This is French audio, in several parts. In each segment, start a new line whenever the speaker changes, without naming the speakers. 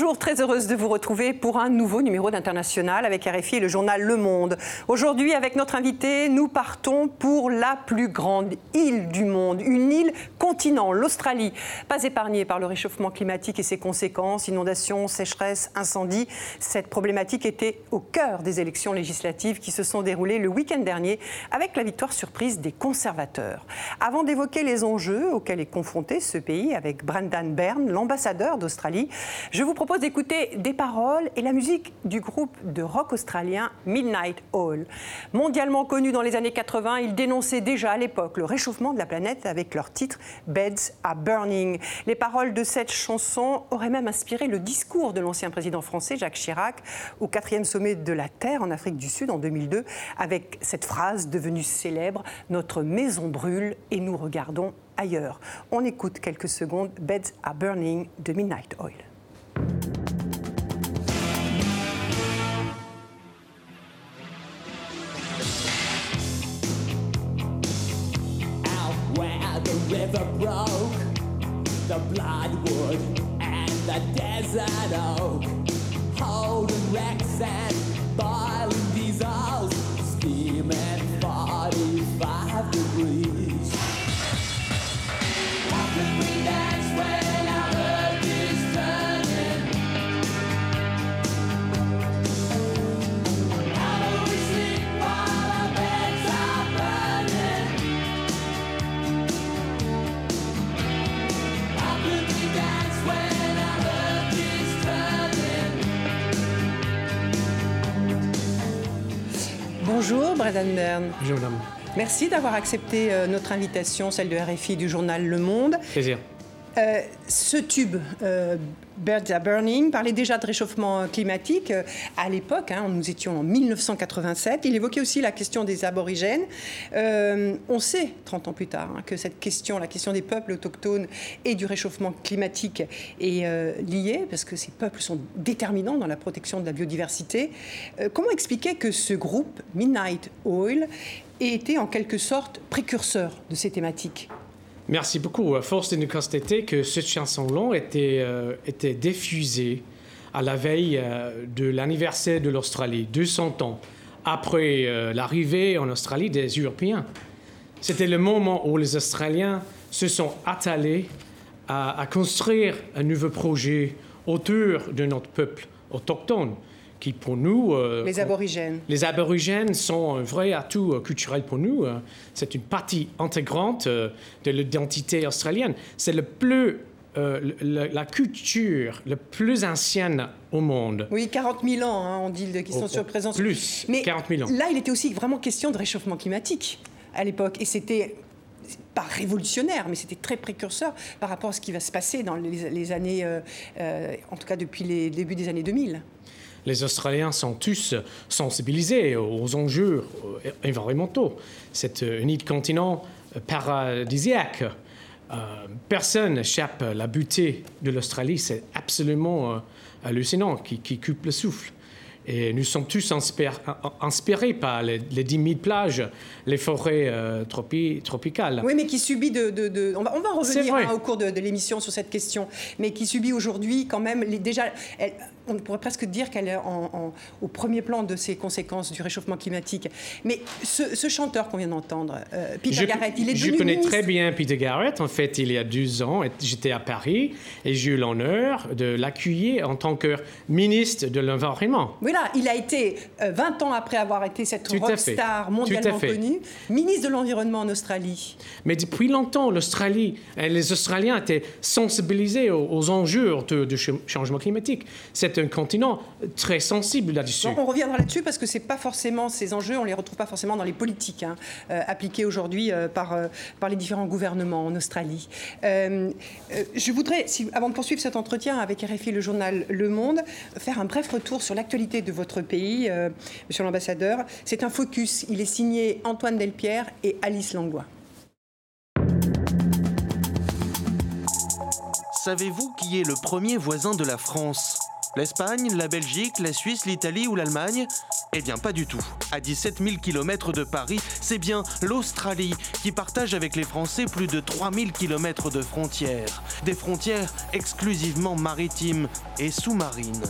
Bonjour, très heureuse de vous retrouver pour un nouveau numéro d'International avec RFI et le journal Le Monde. Aujourd'hui, avec notre invité, nous partons pour la plus grande île du monde, une île continent, l'Australie. Pas épargnée par le réchauffement climatique et ses conséquences, inondations, sécheresse, incendies. Cette problématique était au cœur des élections législatives qui se sont déroulées le week-end dernier avec la victoire surprise des conservateurs. Avant d'évoquer les enjeux auxquels est confronté ce pays avec Brendan Byrne, l'ambassadeur d'Australie, je vous propose d'écouter des paroles et la musique du groupe de rock australien Midnight Oil. Mondialement connu dans les années 80, ils dénonçaient déjà à l'époque le réchauffement de la planète avec leur titre Beds are Burning. Les paroles de cette chanson auraient même inspiré le discours de l'ancien président français Jacques Chirac au quatrième sommet de la Terre en Afrique du Sud en 2002 avec cette phrase devenue célèbre Notre maison brûle et nous regardons ailleurs. On écoute quelques secondes Beds are Burning de Midnight Oil.
River broke, the bloodwood and the desert oak, holding wrecks and boiling diesels, steaming 45 degrees.
Bonjour Brendan Byrne.
Bonjour madame.
Merci d'avoir accepté euh, notre invitation, celle de RFI du journal Le Monde.
Plaisir.
Euh, ce tube, euh, Birds Are Burning, parlait déjà de réchauffement climatique. Euh, à l'époque, hein, nous étions en 1987. Il évoquait aussi la question des aborigènes. On sait, 30 ans plus tard, hein, que cette question, la question des peuples autochtones et du réchauffement climatique est liée, parce que ces peuples sont déterminants dans la protection de la biodiversité. Comment expliquer que ce groupe, Midnight Oil, ait été en quelque sorte précurseur de ces thématiques?
Merci beaucoup. Force de nous constater que cette chanson-là était, euh, était diffusée à la veille euh, de l'anniversaire de l'Australie, 200 ans après euh, l'arrivée en Australie des Européens. C'était le moment où les Australiens se sont attelés à, à construire un nouveau projet autour de notre peuple autochtone, qui pour nous... euh,
Les aborigènes.
Les aborigènes sont un vrai atout euh, culturel pour nous. euh. C'est une partie intégrante euh, de l'identité australienne. C'est le plus, le- la culture la plus ancienne au monde.
Oui, 40 000 ans, hein, on dit, qui sont sur présents.
plus,
Mais
40 000 ans.
Là, il était aussi vraiment question de réchauffement climatique à l'époque. Et c'était pas révolutionnaire, mais c'était très précurseur par rapport à ce qui va se passer dans les, les années, euh, euh, en tout cas depuis les débuts des années 2000.
Les Australiens sont tous sensibilisés aux enjeux euh, environnementaux. C'est un île continent paradisiaque. Euh, personne n'échappe à la beauté de l'Australie. C'est absolument euh, hallucinant, qui, qui coupe le souffle. Et nous sommes tous inspir- inspirés par les, les 10 000 plages, les forêts euh, tropi- tropicales.
Oui, mais qui subit de... de- de- On, va, on va
C'est
revenir hein, au cours de, de l'émission sur cette question, mais qui subit aujourd'hui quand même les, déjà... elle- on pourrait presque dire qu'elle est en- en- au premier plan de ces conséquences du réchauffement climatique. Mais ce, ce chanteur qu'on vient d'entendre, euh, Peter
Je,
Garrett, il est
je connais
ministre.
très bien Peter Garrett. En fait, il y a deux ans, j'étais à Paris et j'ai eu l'honneur de l'accueillir en tant que ministre de l'Environnement.
Voilà, il a été, euh, 20 ans après avoir été cette rockstar mondialement connue, ministre de l'Environnement en Australie.
Mais depuis longtemps, l'Australie, et les Australiens étaient sensibilisés aux, aux enjeux du ch- changement climatique. C'est un continent très sensible là-dessus.
On reviendra là-dessus parce que c'est pas forcément ces enjeux, on les retrouve pas forcément dans les politiques hein, euh, appliquées aujourd'hui euh, par, euh, par les différents gouvernements en Australie. Euh, euh, je voudrais, si, avant de poursuivre cet entretien avec RFI, le journal Le Monde, faire un bref retour sur l'actualité de votre pays, euh, Monsieur l'ambassadeur. C'est un focus. Il est signé Antoine Delpierre et Alice Langlois.
Savez-vous qui est le premier voisin de la France? L'Espagne, la Belgique, la Suisse, l'Italie ou l'Allemagne? Eh bien pas du tout. À 17 000 km de Paris, c'est bien l'Australie qui partage avec les Français plus de 3 000 km de frontières. Des frontières exclusivement maritimes et sous-marines.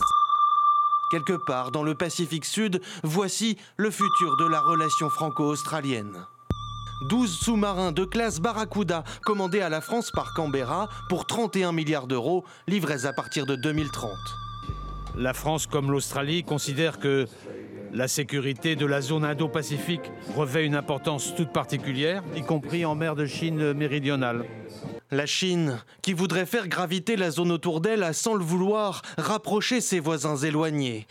Quelque part dans le Pacifique Sud, voici le futur de la relation franco-australienne. 12 sous-marins de classe Barracuda commandés à la France par Canberra pour 31 milliards d'euros, livrés à partir de 2030.
La France comme l'Australie considèrent que la sécurité de la zone Indo-Pacifique revêt une importance toute particulière, y compris en mer de Chine méridionale.
La Chine, qui voudrait faire graviter la zone autour d'elle, a sans le vouloir rapproché ses voisins éloignés.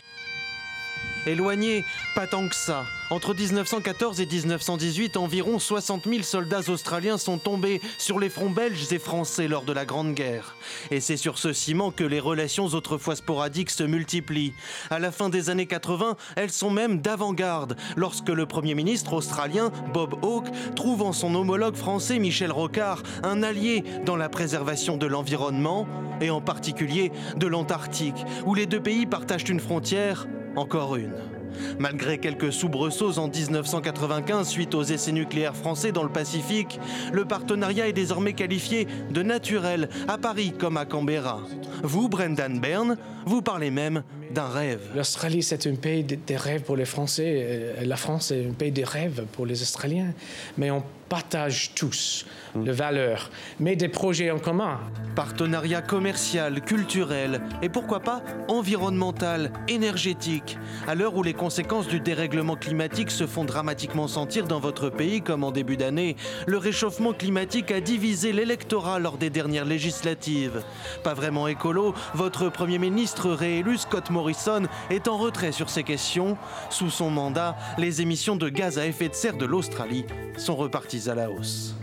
Éloignés, pas tant que ça. Entre 1914 et 1918, environ 60 000 soldats australiens sont tombés sur les fronts belges et français lors de la Grande Guerre. Et c'est sur ce ciment que les relations autrefois sporadiques se multiplient. À la fin des années 80, elles sont même d'avant-garde, lorsque le Premier ministre australien, Bob Hawke, trouve en son homologue français, Michel Rocard, un allié dans la préservation de l'environnement, et en particulier de l'Antarctique, où les deux pays partagent une frontière encore une. Malgré quelques soubresauts en 1995 suite aux essais nucléaires français dans le Pacifique, le partenariat est désormais qualifié de naturel à Paris comme à Canberra. Vous, Brendan Byrne, vous parlez même d'un rêve.
L'Australie, c'est un pays de- des rêves pour les Français. euh, La France est un pays des rêves pour les Australiens. Mais on partage tous les valeurs, mais des projets en commun.
Partenariat commercial, culturel et pourquoi pas environnemental, énergétique. À l'heure où les conséquences du dérèglement climatique se font dramatiquement sentir dans votre pays comme en début d'année, le réchauffement climatique a divisé l'électorat lors des dernières législatives. Pas vraiment écolo, votre Premier ministre réélu Scott Morrison est en retrait sur ces questions. Sous son mandat, les émissions de gaz à effet de serre de l'Australie sont reparties à la hausse.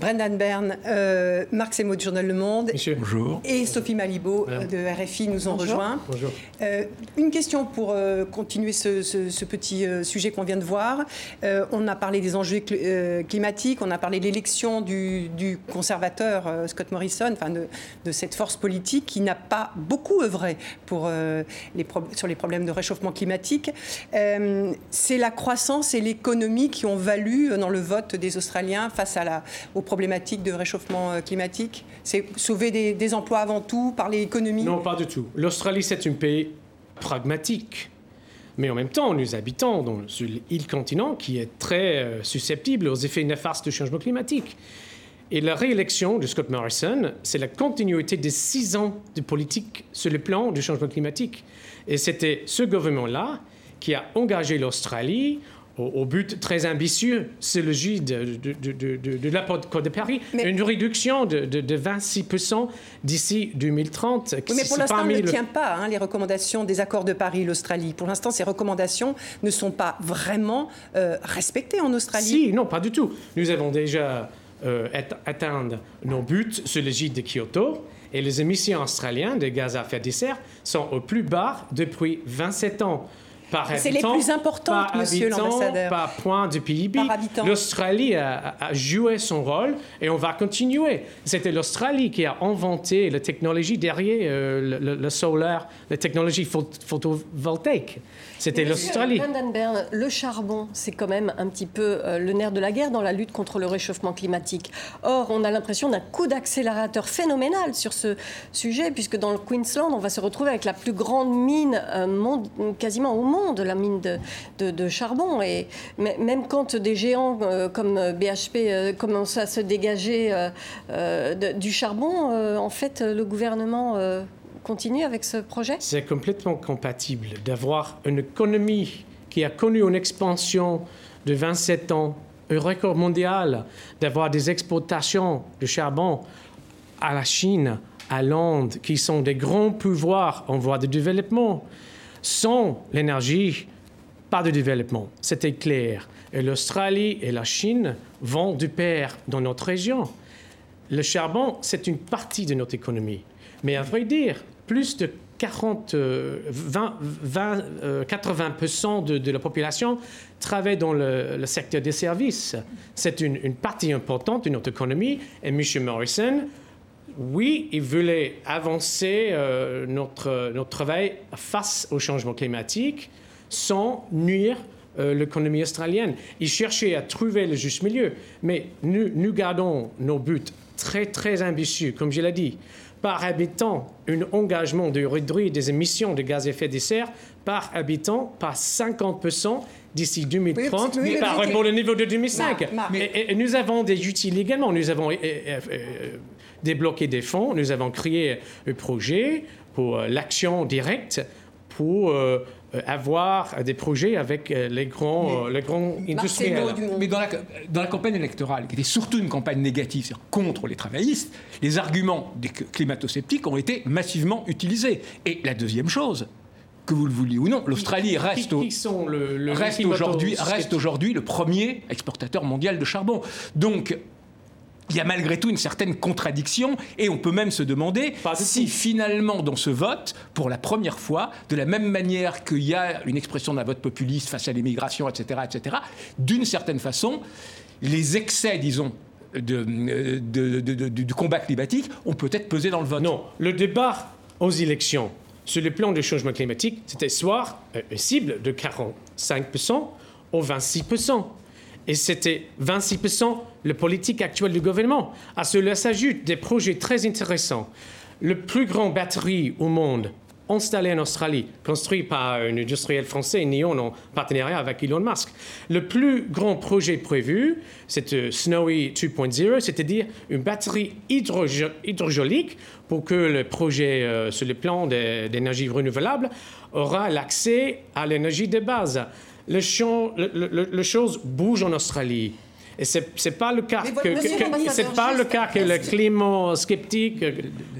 Brendan Byrne, euh, Marc Semo du journal Le Monde
Monsieur.
Bonjour.
et Sophie Malibaud euh, de RFI nous ont rejoints.
Bonjour.
Euh, une question pour euh, continuer ce, ce- ce petit euh, sujet qu'on vient de voir. Euh, on a parlé des enjeux cl- euh, climatiques, on a parlé de l'élection du, du conservateur euh, Scott Morrison, enfin de, de cette force politique qui n'a pas beaucoup œuvré pour, euh, les sur les problèmes de réchauffement climatique. Euh, C'est la croissance et l'économie qui ont valu dans le vote des Australiens face à la, problématiques de réchauffement euh, climatique. C'est sauver des, des emplois avant tout, parler économie.
Non, pas du tout. L'Australie, c'est un pays pragmatique. Mais en même temps, nous habitons dans, sur l'île continent qui est très euh, susceptible aux effets néfastes du changement climatique. Et la réélection de Scott Morrison, c'est la continuité de six ans de politique sur le plan du changement climatique. Et c'était ce gouvernement-là qui a engagé l'Australie au, au but très ambitieux, c'est le J de, de, de, de, de- de l'accord de Paris,
Mais-
une réduction de, de, de 26% d'ici 2030.
Oui, mais pour l'instant, elle ne tient pas hein, les recommandations des accords de Paris, l'Australie. Pour l'instant, ces recommandations ne sont pas vraiment euh, respectées en Australie.
Si, non, pas du tout. Nous avons déjà euh, at- atteint nos buts sur le gîte de Kyoto et les émissions australiennes de gaz à effet de serre sont au plus bas depuis 27 ans. Par
C'est les plus importantes, monsieur l'ambassadeur.
Par point de PIB, l'Australie a, joué son rôle et on va continuer. C'était l'Australie qui a inventé la technologie derrière euh, le, le- le solaire, la technologie pho- photovoltaïque. C'était l'Australie.
Le charbon, c'est quand même un petit peu euh, le nerf de la guerre dans la lutte contre le réchauffement climatique. Or, on a l'impression d'un coup d'accélérateur phénoménal sur ce sujet, puisque dans le Queensland, on va se retrouver avec la plus grande mine euh, monde- quasiment au monde, la mine de, de- de charbon. Et même quand des géants euh, comme euh, BHP euh, commencent à se dégager de- du charbon, en fait, le gouvernement continue avec ce projet?
C'est complètement compatible d'avoir une économie qui a connu une expansion de 27 ans, un record mondial, d'avoir des exportations de charbon à la Chine, à l'Inde, qui sont des grands pouvoirs en voie de développement. Sans l'énergie, pas de développement. C'était clair. Et l'Australie et la Chine vont du pair dans notre région. Le charbon, c'est une partie de notre économie. Mais à vrai dire, plus de 40, euh, 20, 20, euh, 80% de, la population travaille dans le, le secteur des services. C'est une, une partie importante de notre économie. Et M. Morrison oui, il voulait avancer euh, notre, notre travail face au changement climatique sans nuire euh, l'économie australienne. Il cherchait à trouver le juste milieu, mais nous, nous gardons nos buts très, très ambitieux, comme je l'ai dit. Par habitant, un engagement de réduire des émissions de gaz à effet de serre par habitant par 50% d'ici 2030
Oui, oui,
par rapport au niveau de 2005.
Marc, Marc.
Et- et nous avons des outils également. Nous avons euh, débloqué des fonds. Nous avons créé un projet pour euh, l'action directe pour euh, avoir des projets avec euh, les grands, euh, les grands industriels.
Mais dans la, dans la campagne électorale, qui était surtout une campagne négative, c'est-à-dire contre les travaillistes, les arguments des climato-sceptiques ont été massivement utilisés. Et la deuxième chose, que vous le vouliez ou non, l'Australie
Qui-
reste,
qui,
au-
qui sont le, le
reste
climato-
aujourd'hui reste aujourd'hui le premier exportateur mondial de charbon. Donc il y a malgré tout une certaine contradiction et on peut même se demander si finalement dans ce vote, pour la première fois, de la même manière qu'il y a une expression d'un vote populiste face à l'immigration, etc., etc., d'une certaine façon, les excès, disons, de, de- de- de- du combat climatique ont peut-être pesé dans le vote.
Non, le débat aux élections sur le plan du changement climatique, c'était soit euh, une cible de 45% ou 26%. Et c'était 26% la politique actuelle du gouvernement. À cela s'ajoutent des projets très intéressants. Le plus grand batterie au monde installé en Australie, construit par un industriel français, Neon, en partenariat avec Elon Musk. Le plus grand projet prévu, c'est euh, Snowy 2.0, c'est-à-dire une batterie hydraulique pour que le projet sur le plan d'énergie renouvelable aura l'accès à l'énergie de base. Le, le- le- le chose bouge en Australie. Et ce n'est pas le cas que, pas le cas que le climat sceptique euh,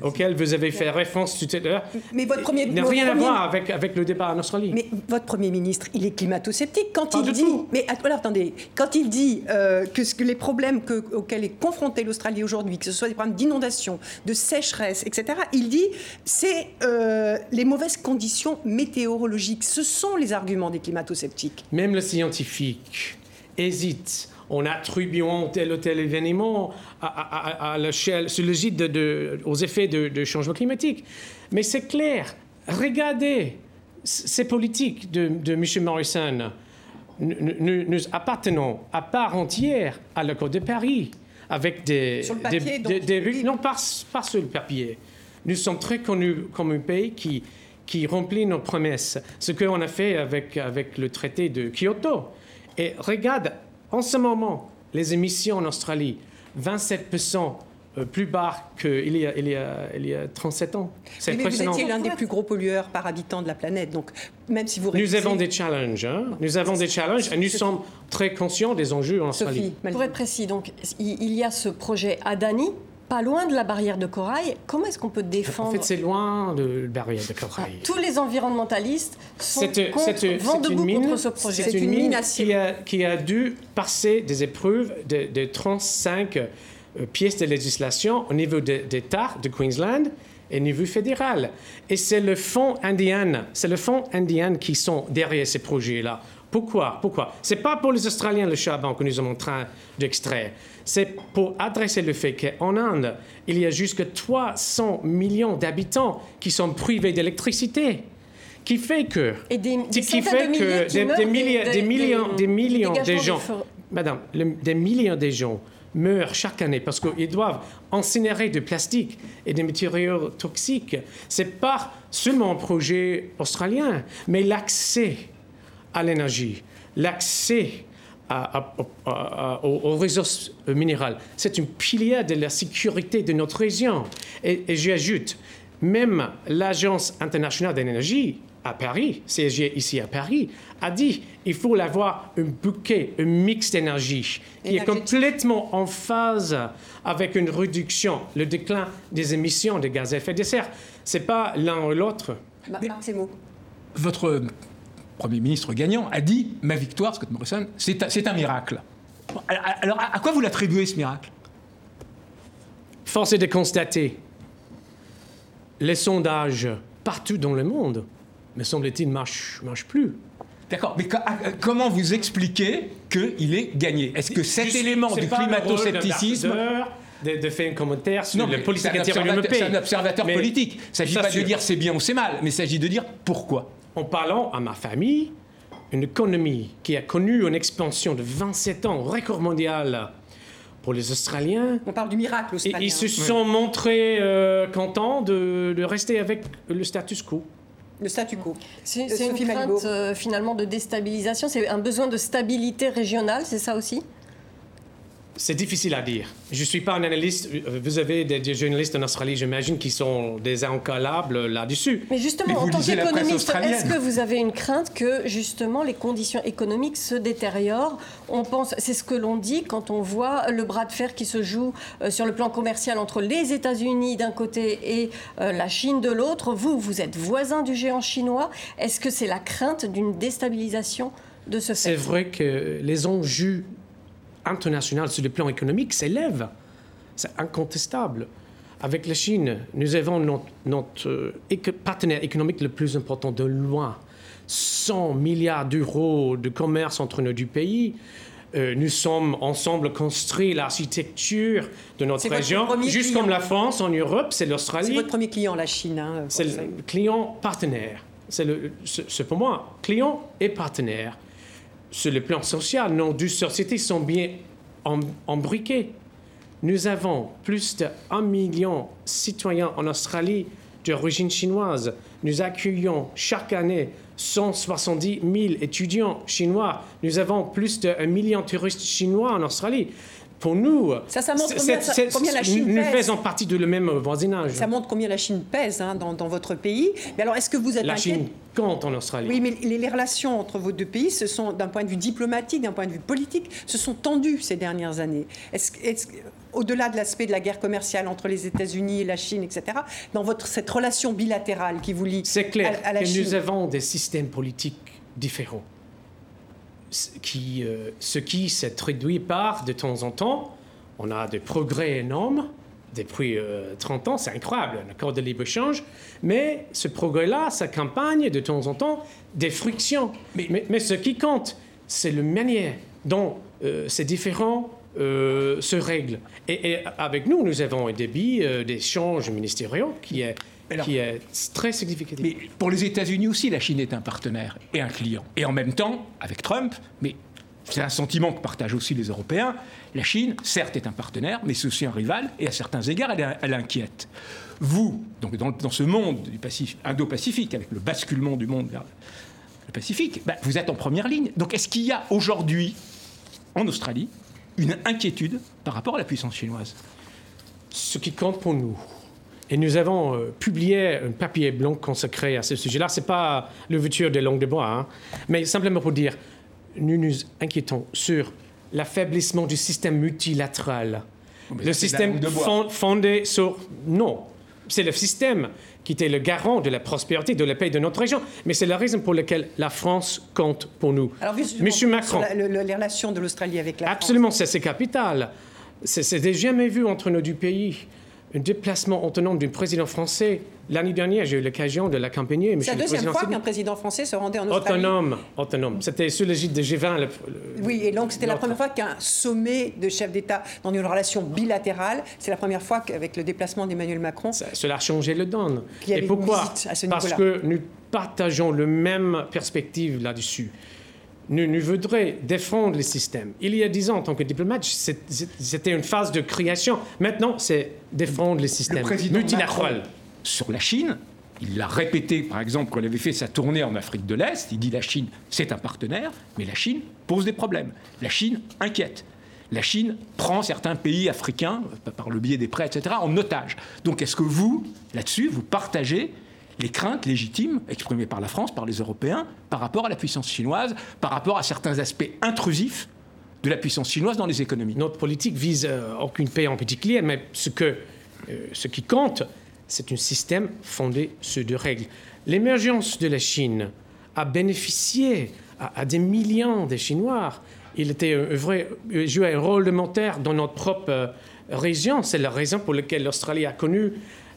auquel vous avez fait référence tout à l'heure n'a rien à voir avec, avec le débat en Australie.
Mais votre Premier ministre, il est climato-sceptique. Quand
Pas
il dit.
tout.
Mais attendez. Quand il dit euh, que, ce que les problèmes que- auxquels est confrontée l'Australie aujourd'hui, que ce soit des problèmes d'inondation, de sécheresse, etc., il dit c'est euh, les mauvaises conditions météorologiques. Ce sont les arguments des climato-sceptiques.
Même les scientifiques hésitent en attribuant tel ou tel événement à, à- à- à l'échelle, sur le gîte de, de- aux effets de, de changement climatique. Mais c'est clair, regardez ces politiques de, de M. Morrison. Nous, nous- nous appartenons à part entière à l'accord de Paris, avec des...
Sur le papier,
des-
donc,
des- des-
oui.
non, pas, pas sur le papier. Nous sommes très connus comme un pays qui, qui remplit nos promesses. Ce qu'on a fait avec, avec le traité de Kyoto. Et regarde, en ce moment, les émissions en Australie, 27% euh, plus bas qu'il y, a- il y, a- il y a 37 ans. C'est
Mais vous
impressionnant.
étiez l'un des plus gros pollueurs par habitant de la planète. Donc, même si vous
Nous avons des challenges. hein. Nous avons des challenges et nous sommes très conscients des enjeux en Australie.
Sophie,
Pour être précis, donc il y a ce projet Adani, pas loin de la barrière de corail. Comment est-ce qu'on peut
En
défendre
fait, c'est loin de la barrière de
Ah,
corail.
Tous les environnementalistes sont contre,
c'est
debout
une mine,
contre ce projet.
c'est une
une
mine a, qui a dû passer des épreuves de, de 35 euh, pièces de législation au niveau de- d'État de Queensland et au niveau fédéral. Et c'est le fonds indien, c'est le fonds indien qui sont derrière ces projets-là. Pourquoi? Pourquoi? C'est pas pour les Australiens le charbon que nous sommes en train d'extraire. C'est pour adresser le fait qu'en Inde, il y a jusqu'à 300 millions d'habitants qui sont privés d'électricité. Qui fait que
Et des- des
qui fait
de milliers
que
qui
des, des milliers- millions,
des-
millions de gens, madame, le- des millions de gens meurent chaque année parce qu'ils doivent incinérer du plastique et des matériaux toxiques. C'est pas seulement un projet australien, mais l'accès à l'énergie, l'accès à- à- à- à- aux, aux ressources minérales. C'est une pilier de la sécurité de notre région. Et, et j'ajoute, même l'Agence internationale de l'énergie à Paris, siégée ici à Paris, a dit il faut avoir un bouquet, un mix d'énergie qui est complètement en phase avec une réduction, le déclin des émissions de gaz à effet de serre. C'est pas l'un ou l'autre.
Semo.
Votre Premier ministre gagnant a dit Ma victoire, Scott Morrison, c'est un, c'est un miracle. Alors, à quoi vous l'attribuez ce miracle?
Force est de constater, les sondages partout dans le monde, me semble-t-il, ne marchent, marchent plus.
D'accord, mais à- comment vous expliquez qu'il est gagné? Est-ce que cet
Juste-
élément
c'est
du climato-scepticisme.
de, de faire un commentaire sur
Non,
la politique
c'est un
intérieure de mon
observateur- c'est un observateur politique. Il ne s'agit pas de dire c'est bien ou c'est mal, mais il s'agit de dire pourquoi.
En parlant à ma famille, une économie qui a connu une expansion de 27 ans, record mondial pour les Australiens,
On parle du miracle
et
australien.
ils se sont montrés euh, contents de, de rester avec le status quo.
Le statu quo.
C'est
Euh,
une crainte euh, finalement de déstabilisation, c'est un besoin de stabilité régionale, c'est ça aussi?
C'est difficile à dire. Je ne suis pas un analyste. Vous avez des, des journalistes en Australie, j'imagine, qui sont des incalables là-dessus.
Mais justement,
Mais
en tant qu'économiste, est-ce que vous avez une crainte que justement les conditions économiques se détériorent? On pense, c'est ce que l'on dit quand on voit le bras de fer qui se joue euh, sur le plan commercial entre les États-Unis d'un côté et euh, la Chine de l'autre. Vous, vous êtes voisin du géant chinois. Est-ce que c'est la crainte d'une déstabilisation de ce
C'est
fait
vrai que les enjeux internationaux sur le plan économique s'élèvent. C'est incontestable. Avec la Chine, nous avons notre, notre, euh, partenaire économique le plus important de loin. 100 milliards d'euros de commerce entre nos deux pays. Euh, nous sommes ensemble construit l'architecture de notre
C'est
région, juste
client.
comme la France en Europe, c'est
C'est
l'Australie.
votre premier client, la Chine. hein,
C'est le client partenaire. C'est c'est c'est pour moi, client et partenaire. Sur le plan social, nos deux sociétés sont bien em- embriquées. Nous avons plus de 1 million de citoyens en Australie d'origine chinoise. Nous accueillons chaque année 170 000 étudiants chinois. Nous avons plus de 1 million de touristes chinois en Australie. Pour nous,
Ça, ça montre combien ça- la Chine
nous
pèse.
faisons partie de le même voisinage.
Ça montre combien la Chine pèse hein, dans, dans votre pays. Mais alors, est-ce que vous êtes
La Chine compte en Australie.
Oui, mais les, les relations entre vos deux pays, ce sont, d'un point de vue diplomatique, d'un point de vue politique, se sont tendues ces dernières années. Est-ce, est-ce au-delà de l'aspect de la guerre commerciale entre les États-Unis et la Chine, etc., dans votre, cette relation bilatérale qui vous lie
C'est clair
à, à la
que
Chine,
nous avons des systèmes politiques différents. Ce qui, euh, ce qui se traduit par, de temps en temps, on a des progrès énormes depuis euh, 30 ans, c'est incroyable, un accord de libre-échange, mais ce progrès-là s'accompagne de temps en temps des frictions. Mais, mais, ce qui compte, c'est la manière dont euh, ces différents euh, se règlent. Et, et avec nous, nous avons un débit euh, d'échanges ministériels qui est,
Alors-
qui est très significatif.
Mais pour les États-Unis aussi, la Chine est un partenaire et un client. Et en même temps, avec Trump, mais c'est un sentiment que partagent aussi les Européens, la Chine, certes, est un partenaire, mais c'est aussi un rival, et à certains égards, elle, elle inquiète. Vous, donc dans, dans ce monde du Pacifique- Indo-Pacifique, avec le basculement du monde vers le Pacifique, bah, vous êtes en première ligne. Donc est-ce qu'il y a aujourd'hui, en Australie, une inquiétude par rapport à la puissance chinoise?
Ce qui compte pour nous. Et nous avons euh, publié un papier blanc consacré à ce sujet-là. Ce n'est pas l'ouverture des langues de bois, hein, mais simplement pour dire, nous nous inquiétons sur l'affaiblissement du système multilatéral.
mais
le système fondé sur... Non, c'est le système qui était le garant de la prospérité, de la paix de notre région. Mais c'est la raison pour laquelle la France compte pour nous.
Alors,
Monsieur
sur
Macron,
la- le- le- les relations de l'Australie avec la France.
Absolument, c'est capital. C'est c'est jamais vu entre nos deux pays. Un déplacement autonome d'un président français. L'année dernière, j'ai eu l'occasion de l'accompagner.
C'est la deuxième
président
fois qu'un président français se rendait en Australie.
Autonome, autonome. C'était sous l'égide de G20. le- le-
Oui, et donc c'était la première fois qu'un sommet de chefs d'État dans une relation bilatérale, c'est la première fois qu'avec le déplacement d'Emmanuel Macron,
Ça- Cela a changé le donne. Et pourquoi?
visite à ce
Parce que nous partageons la même perspective là-dessus. Nous, nous voudrions défendre le système. Il y a dix ans, en tant que diplomate, c'était une phase de création. Maintenant, c'est défendre le système
Le président
multilatéral.
Sur la Chine, il l'a répété, par exemple, quand il avait fait sa tournée en Afrique de l'Est, il dit la Chine, c'est un partenaire, mais la Chine pose des problèmes. La Chine inquiète. La Chine prend certains pays africains, par le biais des prêts, etc., en otage. Donc est-ce que vous, là-dessus, vous partagez les craintes légitimes exprimées par la France, par les Européens, par rapport à la puissance chinoise, par rapport à certains aspects intrusifs de la puissance chinoise dans les économies
Notre politique vise euh, aucune paix en particulier, mais ce, que, euh, ce qui compte, c'est un système fondé sur deux règles. L'émergence de la Chine a bénéficié à, des millions de Chinois. Il était vrai, il jouait un rôle de dans notre propre euh, région. C'est la raison pour laquelle l'Australie a connu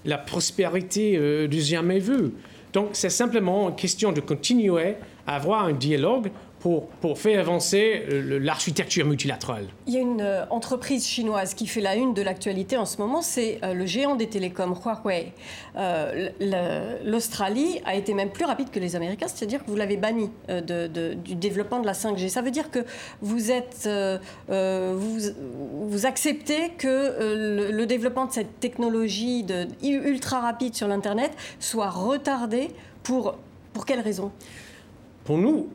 la prospérité euh, du jamais vu. Donc, c'est simplement une question de continuer à avoir un dialogue pour, faire avancer euh, l'architecture multilatérale.
Il y a une euh, entreprise chinoise qui fait la une de l'actualité en ce moment, c'est euh, le géant des télécoms Huawei. L'Australie a été même plus rapide que les Américains, c'est-à-dire que vous l'avez banni du développement de la 5G. Ça veut dire que vous acceptez que le, développement de cette technologie ultra rapide sur l'internet soit retardé pour pour quelle raison?
Pour nous,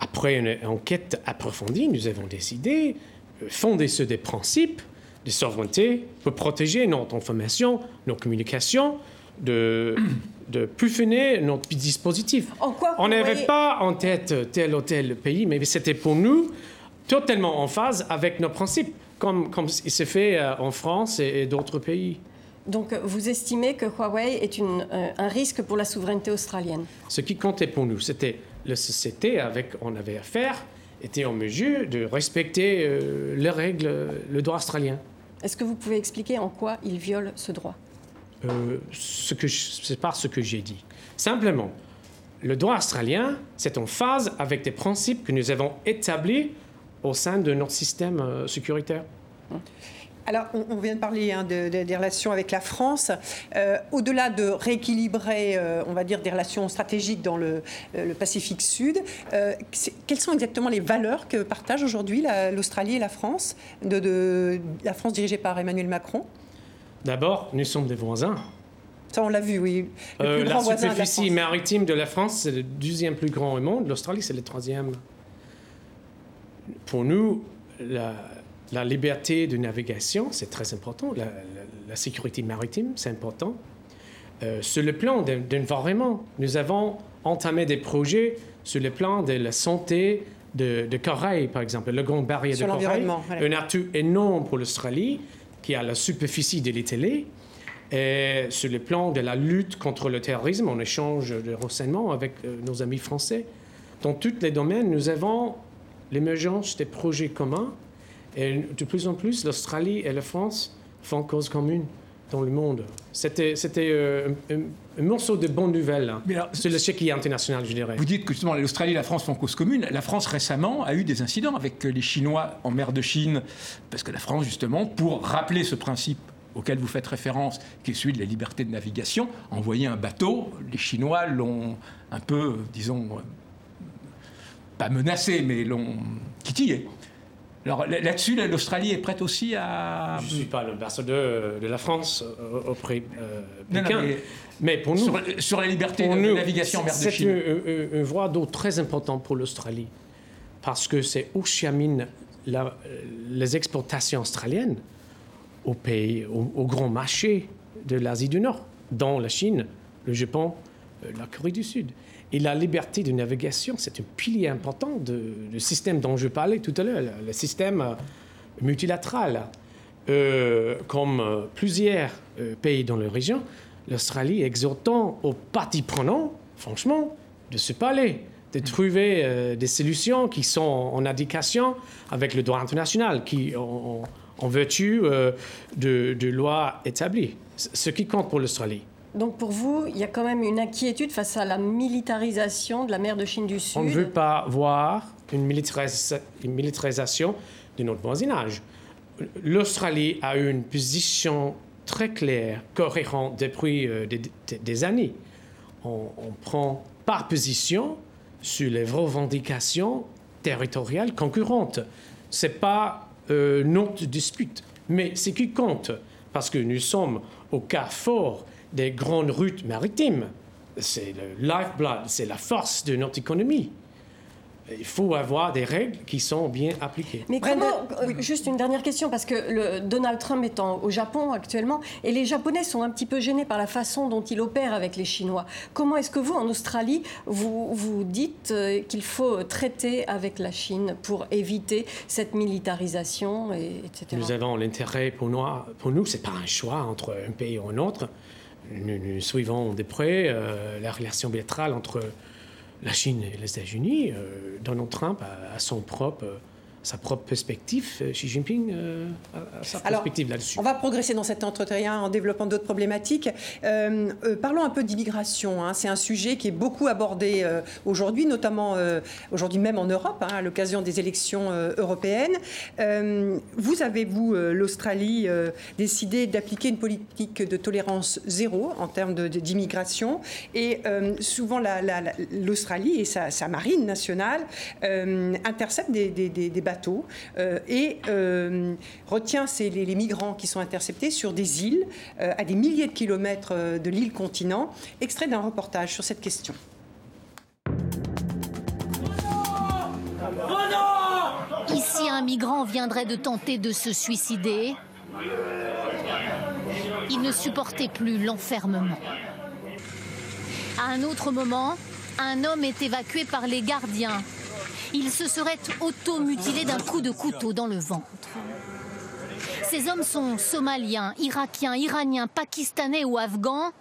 après une enquête approfondie, nous avons décidé de fonder sur des principes de souveraineté pour protéger notre information, nos communications, de, de peaufiner notre dispositif.
En quoi
On n'avait
voyez-
pas en tête tel ou tel pays, mais c'était pour nous totalement en phase avec nos principes, comme, comme il se fait euh, en France et, et d'autres pays.
Donc euh, vous estimez que Huawei est une, euh, un risque pour la souveraineté australienne?
Ce qui comptait pour nous, c'était la société avec on avait affaire était en mesure de respecter euh, les règles, le droit australien.
Est-ce que vous pouvez expliquer en quoi il viole ce droit?
Euh, ce c'est pas ce que j'ai dit. Simplement, le droit australien, c'est en phase avec des principes que nous avons établis au sein de notre système euh, sécuritaire.
Alors, on, on vient de parler hein, de- de- des relations avec la France. Euh, Au-delà de rééquilibrer, euh, on va dire, des relations stratégiques dans le, euh, le Pacifique Sud, quelles sont exactement les valeurs que partagent aujourd'hui la- l'Australie et la France, de, de- la France dirigée par Emmanuel Macron?
D'abord, nous sommes des voisins.
Ça, on l'a vu, oui. Le
Euh,
plus
la
grand de la
superficie maritime de la France, c'est le deuxième plus grand au monde. L'Australie, c'est le troisième. Pour nous, la, la liberté de navigation, c'est très important. La, la- la sécurité maritime, c'est important. Euh, sur le plan de, d'environnement, nous avons entamé des projets sur le plan de la santé de, de corail, par exemple, le grand barrière
Sur
de corail.
l'environnement, voilà.
Un atout énorme pour l'Australie, qui a la superficie de l'Italie. Et sur le plan de la lutte contre le terrorisme, en échange de renseignements avec euh, nos amis français. Dans tous les domaines, nous avons l'émergence des projets communs. Et de plus en plus, l'Australie et la France font cause commune dans le monde. C'était, c'était euh, un, morceau de bonnes nouvelles hein, sur le chéquier international, je dirais.
Vous dites que justement l'Australie et la France font cause commune. La France récemment a eu des incidents avec les Chinois en mer de Chine, parce que la France justement, pour rappeler ce principe auquel vous faites référence, qui est celui de la liberté de navigation, a envoyé un bateau. Les Chinois l'ont un peu, disons, euh, pas menacé, mais l'ont titillé. Alors là- là-dessus, là, l'Australie est prête aussi à...
Je ne suis pas l'ambassadeur de la France euh, auprès euh,
Non, non,
Pékin.
mais
mais pour nous,
sur, sur la liberté de,
nous,
navigation en mer de
c'est
Chine.
une, une- une voie d'eau très importante pour l'Australie parce que c'est où cheminent la- les exportations australiennes au pays, au, au grand marché de l'Asie du Nord, dont la Chine, le Japon, euh, la Corée du Sud. Et la liberté de navigation, c'est un pilier important du système dont je parlais tout à l'heure, le, le système euh, multilatéral. Euh, comme euh, plusieurs pays dans la région, l'Australie exhortant aux parties prenantes, franchement, de se parler, de trouver euh, des solutions qui sont en indication avec le droit international, qui en, vertu euh, de, de lois établies. Ce qui compte pour l'Australie.
Donc pour vous, il y a quand même une inquiétude face à la militarisation de la mer de Chine du Sud.
On ne veut pas voir une, militaris- une militarisation de notre voisinage. L'Australie a eu une position très claire, cohérente depuis euh, des, années. On, on prend par position sur les revendications territoriales concurrentes. Ce n'est pas euh, notre dispute, mais ce qui compte, parce que nous sommes au carrefour des grandes routes maritimes. C'est le lifeblood, c'est la force de notre économie. Il faut avoir des règles qui sont bien appliquées.
Mais
Brenda,
comment, euh, juste une dernière question, parce que le, Donald Trump est en- au Japon actuellement, et les Japonais sont un petit peu gênés par la façon dont il opère avec les Chinois. Comment est-ce que vous, en Australie, vous, vous dites euh, qu'il faut traiter avec la Chine pour éviter cette militarisation, et, etc.
Nous avons l'intérêt pour nous, pour nous ce n'est pas un choix entre un pays et un autre. Nous, suivons de près euh, la relation bilatérale entre la Chine et les États-Unis. Euh, Donald Trump a, a son propre euh, sa propre perspective, euh, Xi Jinping euh, a, a sa
Alors,
perspective là-dessus.
On va progresser dans cet entretien en développant d'autres problématiques. Euh, euh, parlons un peu d'immigration. hein. C'est un sujet qui est beaucoup abordé aujourd'hui, notamment aujourd'hui même en Europe, hein, à l'occasion des élections européennes. Vous avez, vous, l'Australie, décidé d'appliquer une politique de tolérance zéro en termes d'immigration. Et souvent, la- la- la- l'Australie et sa, sa marine nationale interceptent des, des- des- des bateaux euh, et euh, retient ces- les, les migrants qui sont interceptés sur des îles euh, à des milliers de kilomètres de l'île continent. Extrait d'un reportage sur cette question.
Ici, un migrant viendrait de tenter de se suicider. Il ne supportait plus l'enfermement. À un autre moment, un homme est évacué par les gardiens. Il se serait auto-mutilé d'un coup de couteau dans le ventre. Ces hommes sont somaliens, irakiens, iraniens, pakistanais ou afghans.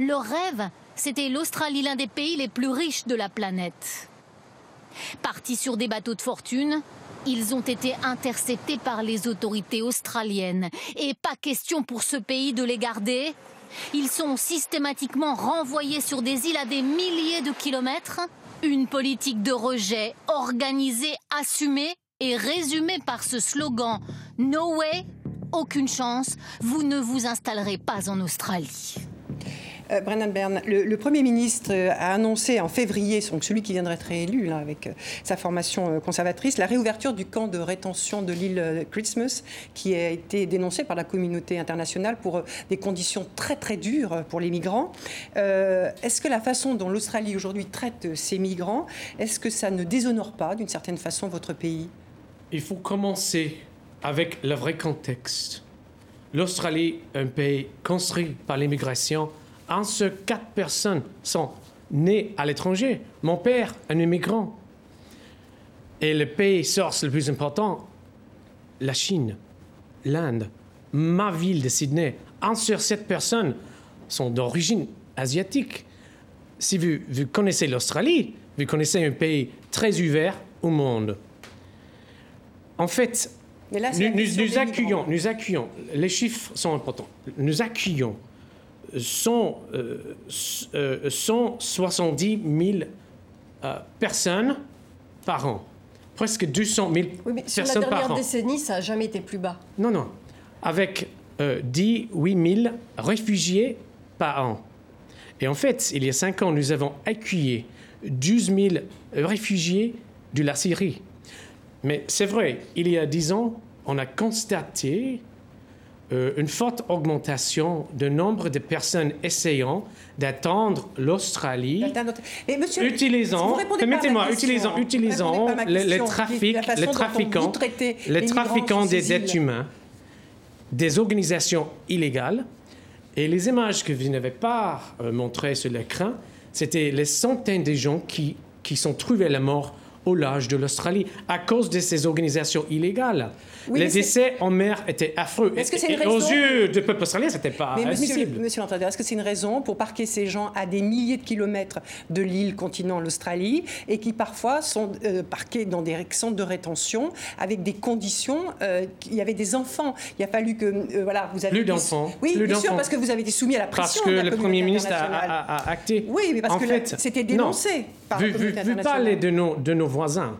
Leur rêve, c'était l'Australie, l'un des pays les plus riches de la planète. Partis sur des bateaux de fortune, ils ont été interceptés par les autorités australiennes. Et pas question pour ce pays de les garder. Ils sont systématiquement renvoyés sur des îles à des milliers de kilomètres. Une politique de rejet organisée, assumée et résumée par ce slogan No way, aucune chance, vous ne vous installerez pas en Australie.
Euh, Brennan Byrne, le, Premier ministre euh, a annoncé en février, donc celui qui viendrait être réélu avec euh, sa formation euh, conservatrice, la réouverture du camp de rétention de l'île Christmas, qui a été dénoncé par la communauté internationale pour des conditions très très dures pour les migrants. Est-ce que la façon dont l'Australie aujourd'hui traite ces migrants, est-ce que ça ne déshonore pas d'une certaine façon votre pays?
Il faut commencer avec le vrai contexte. L'Australie, un pays construit par l'immigration, un sur quatre personnes sont nées à l'étranger. Mon père, un immigrant. Et le pays source le plus important, la Chine, l'Inde, ma ville de Sydney, un sur sept personnes sont d'origine asiatique. Si vous, vous connaissez l'Australie, vous connaissez un pays très ouvert au monde. En fait,
là,
nous, accueillons, nous accueillons, les chiffres sont importants. Nous accueillons 100, euh, s- euh, 170 000 euh, personnes par an. Presque 200 000
Oui, mais sur la
personnes par
dernière
an.
décennie, ça n'a jamais été plus bas.
Non, non. Avec euh, 18 000 réfugiés par an. Et en fait, il y a cinq ans, nous avons accueilli 12 000 réfugiés de la Syrie. Mais c'est vrai, il y a dix ans, on a constaté euh, une forte augmentation du nombre de personnes essayant d'atteindre l'Australie. Utilisant, permettez-moi, utilisant, utilisant les, trafics, les trafiquants, les des êtres humains, des organisations illégales. Et les images que vous n'avez pas euh, montrées sur l'écran, c'était les centaines de gens qui, qui sont trouvés la mort au large de l'Australie à cause de ces organisations illégales.
Oui,
les essais en mer étaient affreux.
Est-ce que c'est une
aux yeux du peuple australien, c'était pas
Mais monsieur,
admissible.
monsieur est-ce que c'est une raison pour parquer ces gens à des milliers de kilomètres de l'île continent, l'Australie, et qui parfois sont euh, parqués dans des centres de rétention avec des conditions euh, Il y avait des enfants. Il a fallu que euh, voilà, vous avez
Plus d'enfants,
Oui,
plus
bien sûr, parce que vous avez été soumis à la
Parce
pression
que
de la
le Premier ministre a, acté.
Oui, mais parce
En
que c'était
non.
Dénoncé par la
Vous, vous-
communauté
vous
internationale.
parlez de nos, de nos voisins,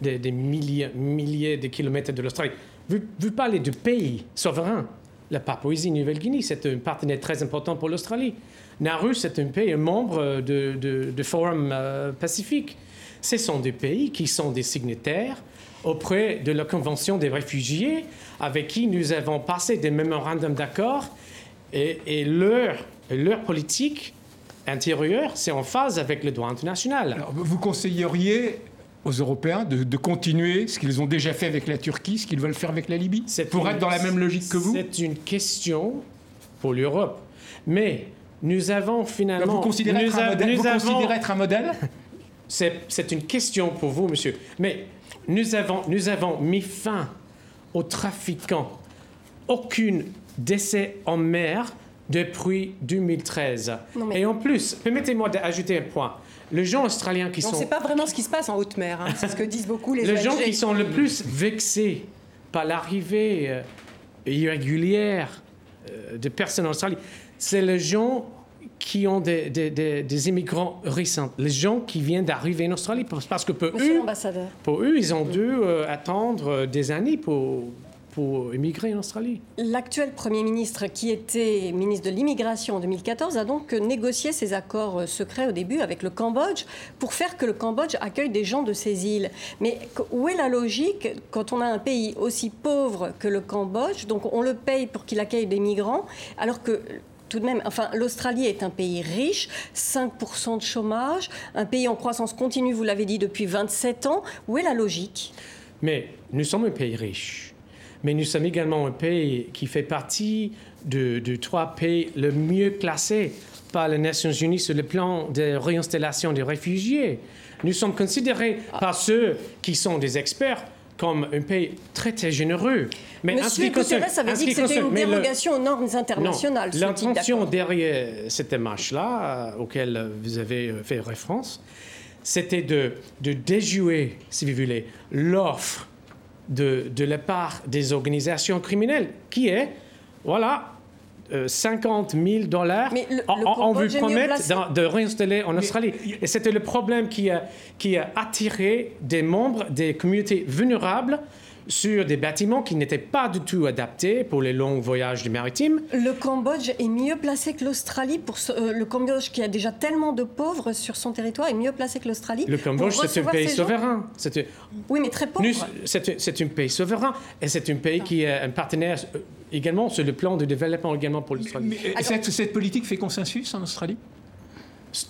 des, des milliers, milliers de kilomètres de l'Australie. Vous parlez de pays souverains. La Papouasie-Nouvelle-Guinée, c'est un partenaire très important pour l'Australie. Nauru, c'est un pays, un membre de, de, de Forum euh, Pacifique. Ce sont des pays qui sont des signataires auprès de la Convention des réfugiés, avec qui nous avons passé des mémorandums d'accord, et, et leur, leur politique intérieure, c'est en phase avec le droit international.
Alors, vous conseilleriez aux Européens de, de continuer ce qu'ils ont déjà fait avec la Turquie, ce qu'ils veulent faire avec la Libye Pour
une-
être dans la même logique que vous?
C'est une question pour l'Europe. Mais nous avons finalement...
Vous considérez,
nous
être un
a-
modèle,
nous
vous
avons-
considérez être un modèle?
C'est c'est une question pour vous, monsieur. Mais nous avons, nous avons mis fin aux trafiquants. Aucune décès en mer depuis 2013.
Non, mais-
Et en plus, permettez-moi d'ajouter un point. les gens australiens qui
On ne
sont
sait pas vraiment ce qui se passe en haute mer. hein. C'est ce que disent beaucoup les
les gens qui sont le plus vexés par l'arrivée euh, irrégulière euh, de personnes en Australie, c'est les gens qui ont des, des- des- des immigrants récents, les gens qui viennent d'arriver en Australie, parce que pour
Monsieur
eux, pour eux, ils ont dû euh, attendre des années pour, pour immigrer en Australie.
L'actuel Premier ministre, qui était ministre de l'immigration en 2014, a donc négocié ces accords euh, secrets au début avec le Cambodge pour faire que le Cambodge accueille des gens de ces îles. Mais où est la logique quand on a un pays aussi pauvre que le Cambodge Donc on le paye pour qu'il accueille des migrants, alors que tout de même, enfin, l'Australie est un pays riche, 5% de chômage, un pays en croissance continue, vous l'avez dit, depuis 27 ans. Où est la logique?
Mais nous sommes un pays riche. Mais nous sommes également un pays qui fait partie de, de trois pays le mieux classés par les Nations Unies sur le plan de réinstallation des réfugiés. Nous sommes considérés par ceux qui sont des experts comme un pays très très généreux. Mais
Monsieur Guterres avait dit que c'était une
le-
dérogation aux normes internationales.
l'intention derrière cette démarche-là, euh, auquel vous avez euh, fait référence, c'était de, de déjouer, si vous voulez, l'offre de, de la part des organisations criminelles, qui est, voilà, euh, 50 000 dollars, on, veut promettre de réinstaller en Australie. Et c'était le problème qui a, qui a attiré des membres des communautés vulnérables sur des bâtiments qui n'étaient pas du tout adaptés pour les longs voyages du maritime.
Le Cambodge est mieux placé que l'Australie pour ce- euh, le Cambodge qui a déjà tellement de pauvres sur son territoire est mieux placé que l'Australie.
Le Cambodge, c'est un pays souverain. C'est un-
Oui, mais très pauvre.
C'est c'est un pays souverain et c'est un pays qui est un partenaire euh, également sur le plan de développement également pour l'Australie.
Mais, euh, cette, cette politique fait consensus en Australie?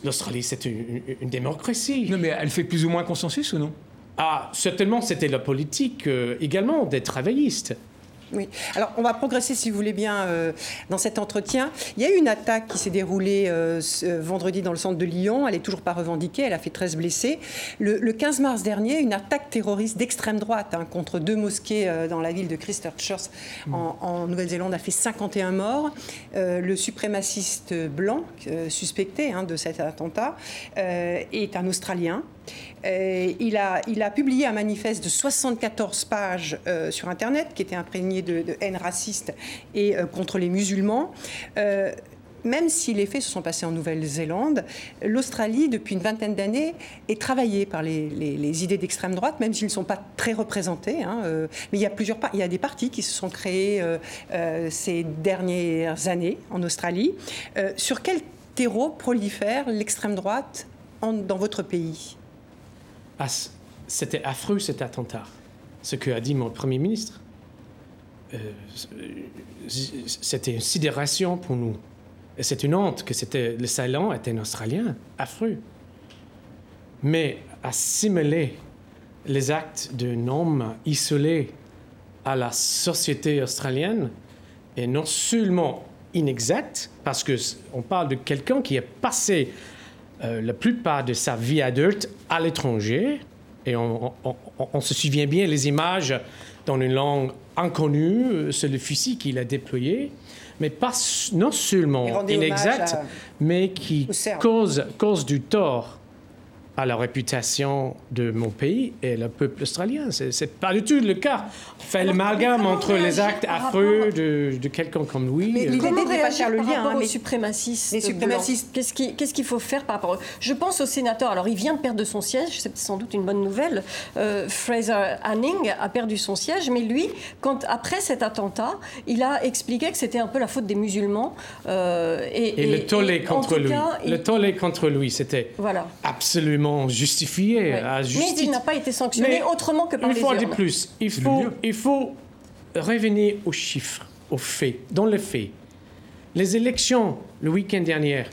L'Australie, c'est une, une- une démocratie.
Non, mais elle fait plus ou moins consensus ou non?
Ah, certainement, c'était la politique euh, également des travaillistes.
Oui. Alors, on va progresser, si vous voulez bien, euh, dans cet entretien. Il y a eu une attaque qui s'est déroulée euh, ce- vendredi dans le centre de Lyon. Elle n'est toujours pas revendiquée. Elle a fait 13 blessés. Le, le 15 mars dernier, une attaque terroriste d'extrême droite hein, contre deux mosquées euh, dans la ville de Christchurch en, en Nouvelle-Zélande a fait 51 morts. Le suprémaciste blanc suspecté hein, de cet attentat est un Australien. Euh, il, a, publié un manifeste de 74 pages euh, sur Internet qui était imprégné de, haine raciste et euh, contre les musulmans. Même si les faits se sont passés en Nouvelle-Zélande, l'Australie, depuis une vingtaine d'années, est travaillée par les, idées d'extrême droite, même s'ils ne sont pas très représentés. hein, mais il y a plusieurs, il y a des partis qui se sont créés ces dernières années en Australie. Sur quel terreau prolifère l'extrême droite dans votre pays?
C'était affreux cet attentat, ce que a dit mon Premier ministre. Euh, c- c'était une sidération pour nous. Et c'est une honte que c'était, le salon était un Australien, affreux. Mais assimiler les actes d'un homme isolé à la société australienne est non seulement inexact, parce qu'on parle de quelqu'un qui a passé euh, la plupart de sa vie adulte à l'étranger, et on, on- on- on se souvient bien les images dans une langue inconnue, euh, c'est le fusil qu'il a déployé, mais pas non seulement inexact,
à-
mais qui cause du tort à la réputation de mon pays et le peuple australien. C'est pas du tout le cas. On fait l'amalgame entre les actes affreux de, de quelqu'un comme lui.
Mais
euh,
l'idée n'est pas faire le lien, hein, mais-
suprémacistes
les suprémacistes-
Qu'est-ce qui- qu'est-ce qu'il faut faire par rapport Je pense au sénateur. Alors, il vient de perdre son siège. C'est sans doute une bonne nouvelle. Euh, Fraser Anning a perdu son siège, mais lui, quand après cet attentat, il a expliqué que c'était un peu la faute des musulmans. euh, et,
Et, le tollé contre lui,
cas, il-
le tollé contre lui, c'était
Voilà.
absolument justifié,
Mais il n'a pas été sanctionné
Mais
autrement que par
une
les
fois de
urnes.
plus, il faut, il faut revenir aux chiffres, aux faits, dans les faits. Les élections le week-end dernier,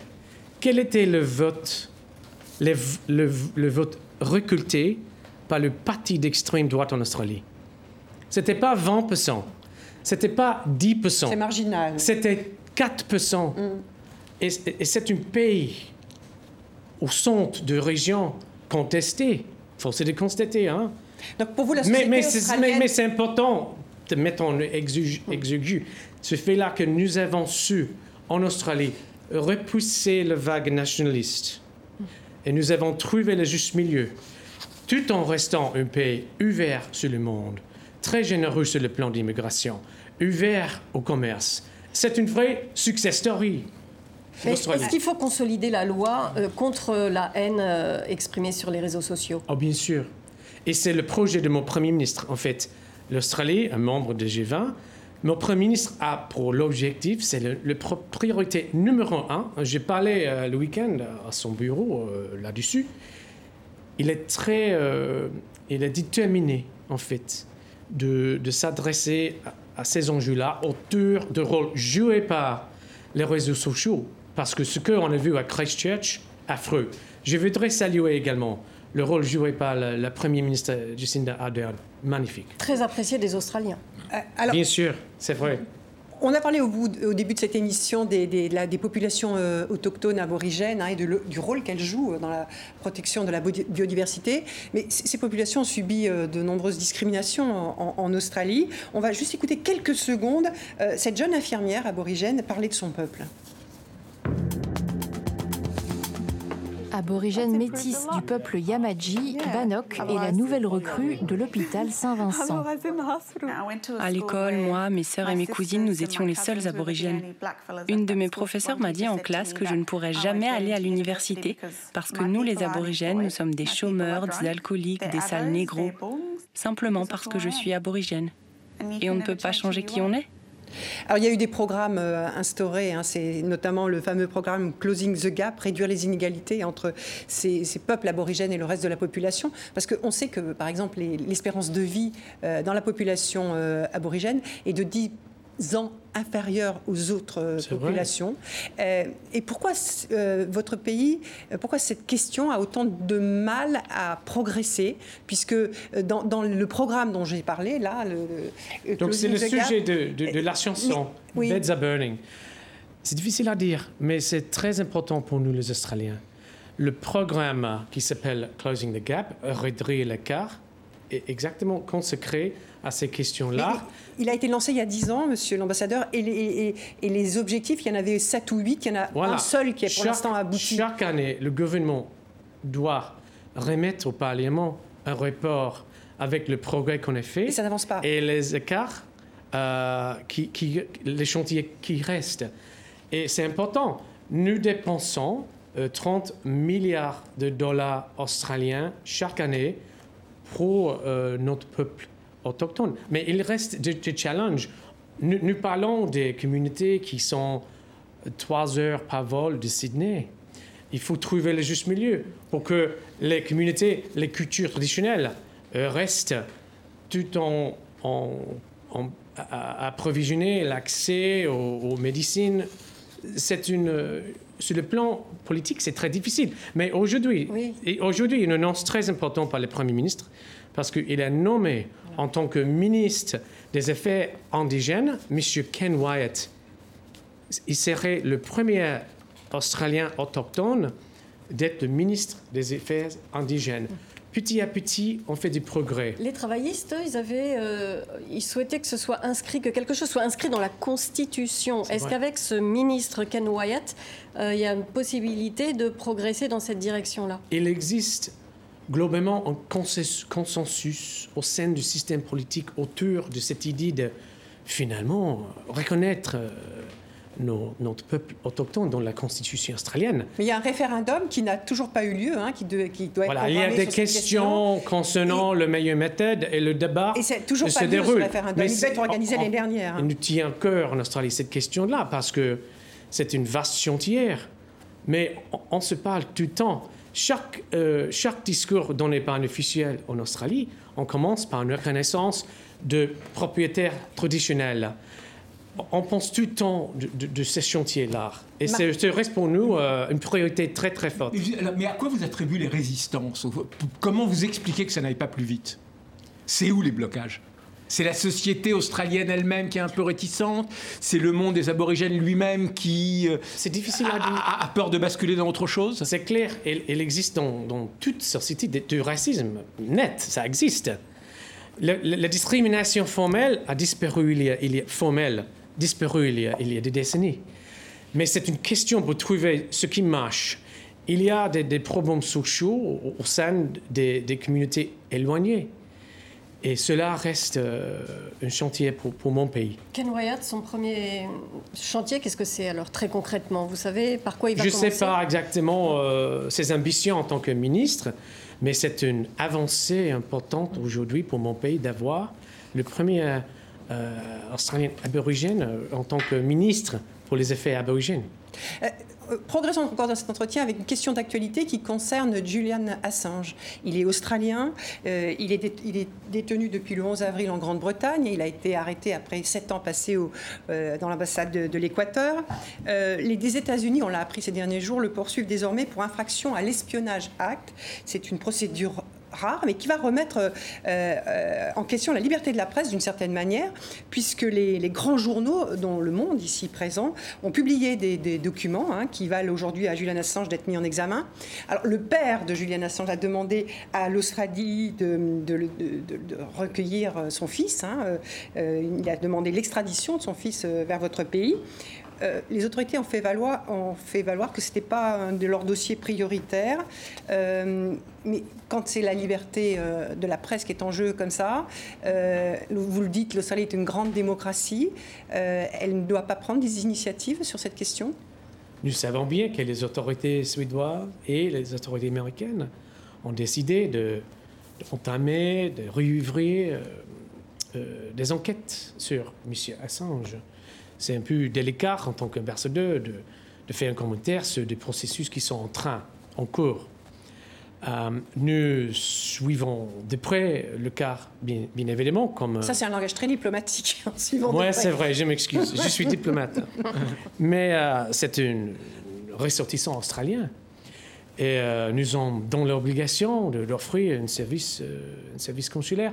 quel était le vote, le, v- le v- le vote reculté par le parti d'extrême droite en Australie? C'était pas 20%, c'était pas 10%.
C'est marginal.
C'était 4%. Et, et c'est un pays au centre de régions contestées. Force est de constater. Hein?
Donc pour vous, la
Mais,
société
mais, c'est, mais-
australienne...
c'est important de mettre en exigu ce fait-là que nous avons su, en Australie, repousser la vague nationaliste. Et nous avons trouvé le juste milieu, tout en restant un pays ouvert sur le monde, très généreux sur le plan d'immigration, ouvert au commerce. C'est une vraie success story.
Est-ce qu'il faut consolider la loi euh, contre la haine euh, exprimée sur les réseaux sociaux?
Oh, bien sûr. Et c'est le projet de mon Premier ministre. En fait, l'Australie, un membre de G20, mon Premier ministre a pour l'objectif, c'est pro- priorité numéro un. J'ai parlé euh, le week-end à son bureau là-dessus. Il est très, il est déterminé, en fait, de, de s'adresser à, à ces enjeux-là autour de rôle joué par les réseaux sociaux. Parce que ce qu'on a vu à Christchurch, affreux. Je voudrais saluer également le rôle joué par la, la Première ministre Jacinda Ardern. Magnifique.
Très apprécié des Australiens.
Euh, alors,
Bien sûr, c'est vrai.
On a parlé au, bout, au début de cette émission des, des- de la- des populations euh, autochtones aborigènes hein, et de le- du rôle qu'elles jouent dans la protection de la biodiversité. Mais ces populations ont subi euh, de nombreuses discriminations en, en- en Australie. On va juste écouter quelques secondes euh, cette jeune infirmière aborigène parler de son peuple.
Aborigène métisse du peuple Yamadji, Bannock est la nouvelle recrue de l'hôpital Saint-Vincent.
À l'école, moi, mes sœurs et mes cousines, nous étions les seuls aborigènes. Une de mes professeurs m'a dit en classe que je ne pourrais jamais aller à l'université parce que nous, les aborigènes, nous sommes des chômeurs, des alcooliques, des sales négros, simplement parce que je suis aborigène. Et on ne peut pas changer qui on est.
Alors, il y a eu des programmes euh, instaurés, hein, c'est notamment le fameux programme Closing the Gap, réduire les inégalités entre ces, peuples aborigènes et le reste de la population. Parce qu'on sait que, par exemple, les- l'espérance de vie euh, dans la population euh, aborigène est de 10 ans inférieure aux autres euh, populations. Euh, et pourquoi euh, votre pays, pourquoi cette question a autant de mal à progresser? Puisque dans, dans le programme dont j'ai parlé, là, le, le
Donc c'est le sujet de, de- de la chanson,
Oui.
Beds are Burning. C'est difficile à dire, mais c'est très important pour nous les Australiens. Le programme qui s'appelle Closing the Gap, réduire l'écart, est exactement consacré à ces questions-là.
Il a été lancé il y a 10 ans, monsieur l'ambassadeur, et les, et- et les objectifs, il y en avait 7 ou 8, il y en a
Voilà.
un seul qui est pour l'instant abouti.
Chaque année, le gouvernement doit remettre au Parlement un rapport avec le progrès qu'on a fait
Et ça n'avance pas.
et les écarts, euh, qui, qui- les chantiers qui restent. Et c'est important. Nous dépensons euh, 30 milliards de dollars australiens chaque année pour euh, notre peuple autochtone. Mais il reste des, des challenges. Nous, nous parlons des communautés qui sont trois heures par vol de Sydney. Il faut trouver le juste milieu pour que les communautés, les cultures traditionnelles euh, restent tout en, en, approvisionner l'accès aux, aux médecines. C'est une, sur le plan politique, c'est très difficile. Mais aujourd'hui,
Oui.
aujourd'hui, une annonce très importante par le Premier ministre, parce qu'il a nommé en tant que ministre des Affaires indigènes, M. Ken Wyatt. Il serait le premier Australien autochtone d'être le ministre des Affaires indigènes. Petit à petit, on fait du progrès.
Les travaillistes, ils avaient, euh, ils souhaitaient que ce soit inscrit, que quelque chose soit inscrit dans la Constitution. Est-ce qu'avec ce ministre Ken Wyatt, euh, il y a une possibilité de progresser dans cette direction-là?
Il existe globalement un consensus, au sein du système politique autour de cette idée de finalement reconnaître euh, nos- notre peuple autochtone dans la Constitution australienne.
Mais il y a un référendum qui n'a toujours pas eu lieu, hein, qui, de- qui doit être
Voilà, il y a des questions concernant le meilleure méthode et le débat
Et c'est toujours
se
pas lieu, ce référendum.
Mais
Il devait être organisé l'année dernière, hein.
Il nous tient cœur en Australie cette question-là parce que c'est une vaste chantière. Mais on, on se parle tout le temps. Chaque, euh, chaque discours donné par un officiel en Australie, on commence par une reconnaissance de propriétaires traditionnels. On pense tout le temps de, de- de ces chantiers-là? Et ça reste pour nous euh, une priorité très très forte.
Mais, vous- alors, mais à quoi vous attribuez les résistances? Comment vous expliquez que ça n'aille pas plus vite? C'est où les blocages? C'est la société australienne elle-même qui est un peu réticente C'est le monde des aborigènes lui-même qui euh,
C'est difficile
a,
à
a- a peur de basculer dans autre chose
C'est clair, il, il existe dans, dans toute société du racisme net, ça existe. Le- le- la discrimination formelle a disparu il y a, il y a- formelle, disparu il y a, il y a des décennies. Mais c'est une question pour trouver ce qui marche. il y a des, des problèmes sociaux au, au sein des, des communautés éloignées. Et cela reste euh, un chantier pour, pour mon pays.
Ken Wyatt, son premier chantier, qu'est-ce que c'est alors très concrètement Vous savez par quoi il va
Je ne
commencer
sais pas exactement euh, ses ambitions en tant que ministre, mais c'est une avancée importante aujourd'hui pour mon pays d'avoir le premier euh, Australien aborigène en tant que ministre pour les effets aborigènes.
Progressons encore dans cet entretien avec une question d'actualité qui concerne Julian Assange. Il est australien, euh, il, est détenu depuis le 11 avril en Grande-Bretagne. Il a été arrêté après sept ans passés euh, dans l'ambassade de, l'Équateur. Euh, les États-Unis, on l'a appris ces derniers jours, le poursuivent désormais pour infraction à l'espionnage Act. C'est une procédure rare, mais qui va remettre euh, euh, en question la liberté de la presse d'une certaine manière, puisque les, grands journaux, dont Le Monde ici présent, ont publié des, documents hein, qui valent aujourd'hui à Julian Assange d'être mis en examen. Alors le père de Julian Assange a demandé à l'Australie de, recueillir euh, son fils. hein, il a demandé l'extradition de son fils vers votre pays. Euh, les autorités ont fait valoir, que ce n'était pas un de leurs dossiers prioritaires. Euh, mais quand c'est la liberté euh, de la presse qui est en jeu comme ça, vous le dites, l'Australie est une grande démocratie. Elle ne doit pas prendre des initiatives sur cette question?
Nous savons bien que les autorités suédoises et les autorités américaines ont décidé de, de réouvrir euh, euh, des enquêtes sur M. Assange. C'est un peu délicat en tant qu'ambassadeur de, de faire un commentaire sur des processus qui sont en train, en cours. Euh, nous suivons de près le cas, bien, bien évidemment, comme...
Ça, c'est un langage très diplomatique. en suivant
Oui, c'est vrai, je m'excuse. Je suis diplomate. Mais euh, c'est un ressortissant australien. Et euh, nous sommes dans l'obligation de d'offrir un service, un service consulaire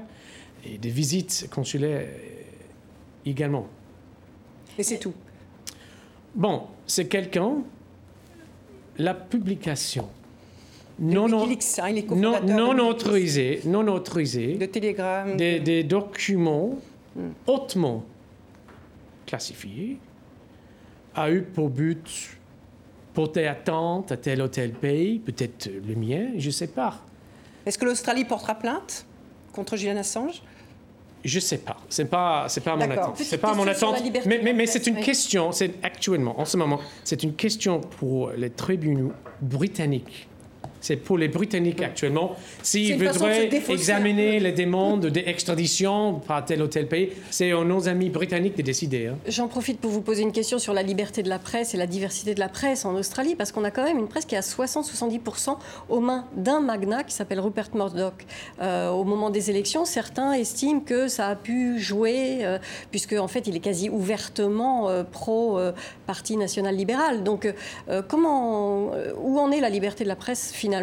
et des visites consulaires également.
Et c'est tout.
Bon, c'est quelqu'un. La publication non, non,
hein,
non, non
Wikileaks.
autorisé, non autorisé,
De Telegram.
des, des documents
Hmm.
hautement classifiés a eu pour but porter attente à tel ou tel pays, peut-être le mien, je ne sais pas.
Est-ce que l'Australie portera plainte contre Julian Assange?
Je ne sais pas. C'est pas, c'est pas mon attente. C'est pas mon attente. Mais, c'est une
oui.
question. C'est actuellement, en ce moment, c'est une question pour les tribunaux britanniques. C'est pour les Britanniques actuellement. S'ils voudraient examiner les demandes d'extradition par tel ou tel pays, c'est aux nos amis britanniques de décider. hein.
J'en profite pour vous poser une question sur la liberté de la presse et la diversité de la presse en Australie, parce qu'on a quand même une presse qui est à 60-70% aux mains d'un magnat qui s'appelle Rupert Murdoch. Euh, au moment des élections, certains estiment que ça a pu jouer, euh, puisque en fait il est quasi ouvertement euh, pro-parti national libéral. Donc euh, comment, euh, où en est la liberté de la presse finalement?